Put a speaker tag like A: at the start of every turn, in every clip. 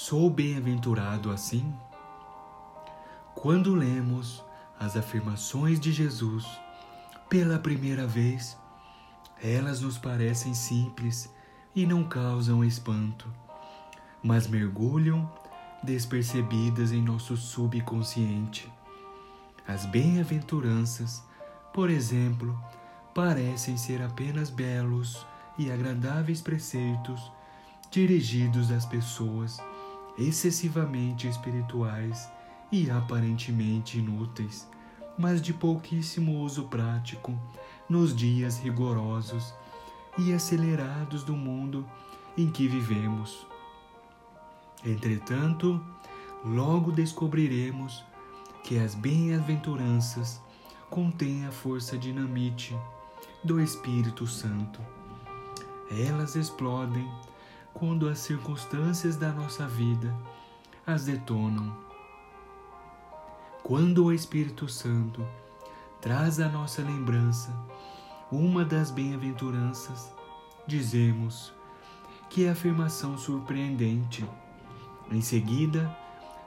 A: Sou bem-aventurado assim? Quando lemos as afirmações de Jesus pela primeira vez, elas nos parecem simples e não causam espanto, mas mergulham despercebidas em nosso subconsciente. As bem-aventuranças, por exemplo, parecem ser apenas belos e agradáveis preceitos dirigidos às pessoas excessivamente espirituais e aparentemente inúteis, mas de pouquíssimo uso prático nos dias rigorosos e acelerados do mundo em que vivemos. Entretanto, logo descobriremos que as bem-aventuranças contêm a força dinamite do Espírito Santo. Elas explodem quando as circunstâncias da nossa vida as detonam. Quando o Espírito Santo traz à nossa lembrança uma das bem-aventuranças, dizemos que é afirmação surpreendente em seguida,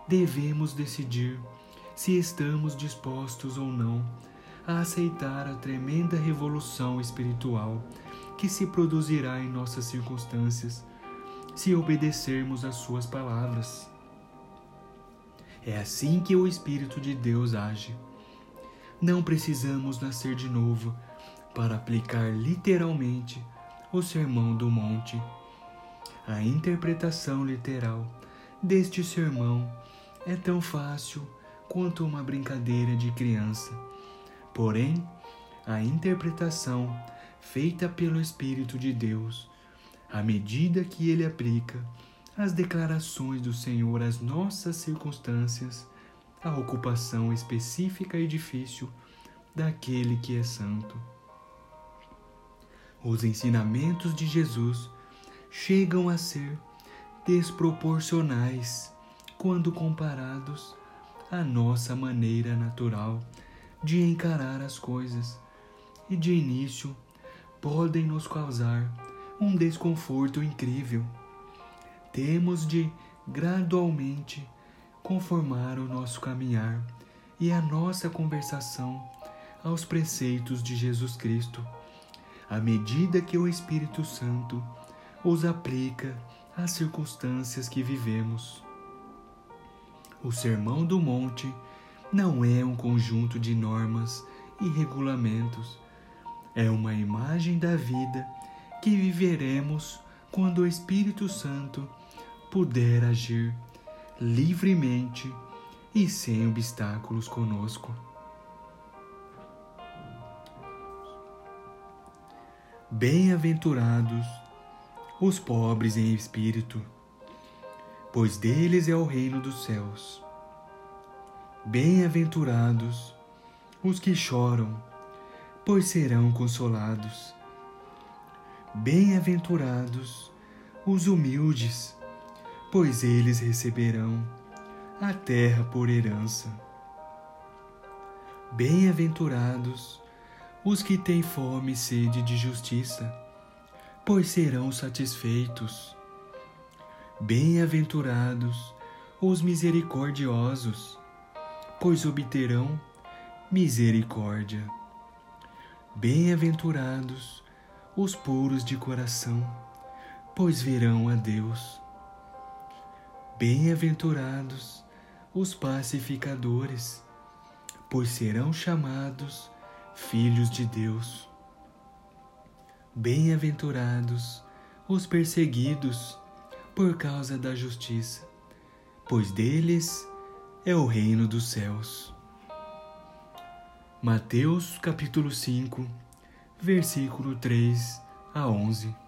A: devemos decidir se estamos dispostos ou não a aceitar a tremenda revolução espiritual que se produzirá em nossas circunstâncias se obedecermos às Suas palavras. É assim que o Espírito de Deus age. Não precisamos nascer de novo para aplicar literalmente o Sermão do Monte. A interpretação literal deste sermão é tão fácil quanto uma brincadeira de criança. Porém, a interpretação feita pelo Espírito de Deus, à medida que ele aplica as declarações do Senhor às nossas circunstâncias, a ocupação específica e difícil daquele que é santo. Os ensinamentos de Jesus chegam a ser desproporcionais quando comparados à nossa maneira natural de encarar as coisas e de início podem nos causar um desconforto incrível. Temos de gradualmente conformar o nosso caminhar e a nossa conversação aos preceitos de Jesus Cristo, à medida que o Espírito Santo os aplica às circunstâncias que vivemos. O Sermão do Monte não é um conjunto de normas e regulamentos, é uma imagem da vida que viveremos quando o Espírito Santo puder agir livremente e sem obstáculos conosco. Bem-aventurados os pobres em espírito, pois deles é o reino dos céus. Bem-aventurados os que choram, pois serão consolados. Bem-aventurados os humildes, pois eles receberão a terra por herança. Bem-aventurados os que têm fome e sede de justiça, pois serão satisfeitos. Bem-aventurados os misericordiosos, pois obterão misericórdia. Bem-aventurados os puros de coração, pois verão a Deus. Bem-aventurados os pacificadores, pois serão chamados filhos de Deus. Bem-aventurados os perseguidos por causa da justiça, pois deles é o reino dos céus. Mateus capítulo 5, versículo 3 a 11.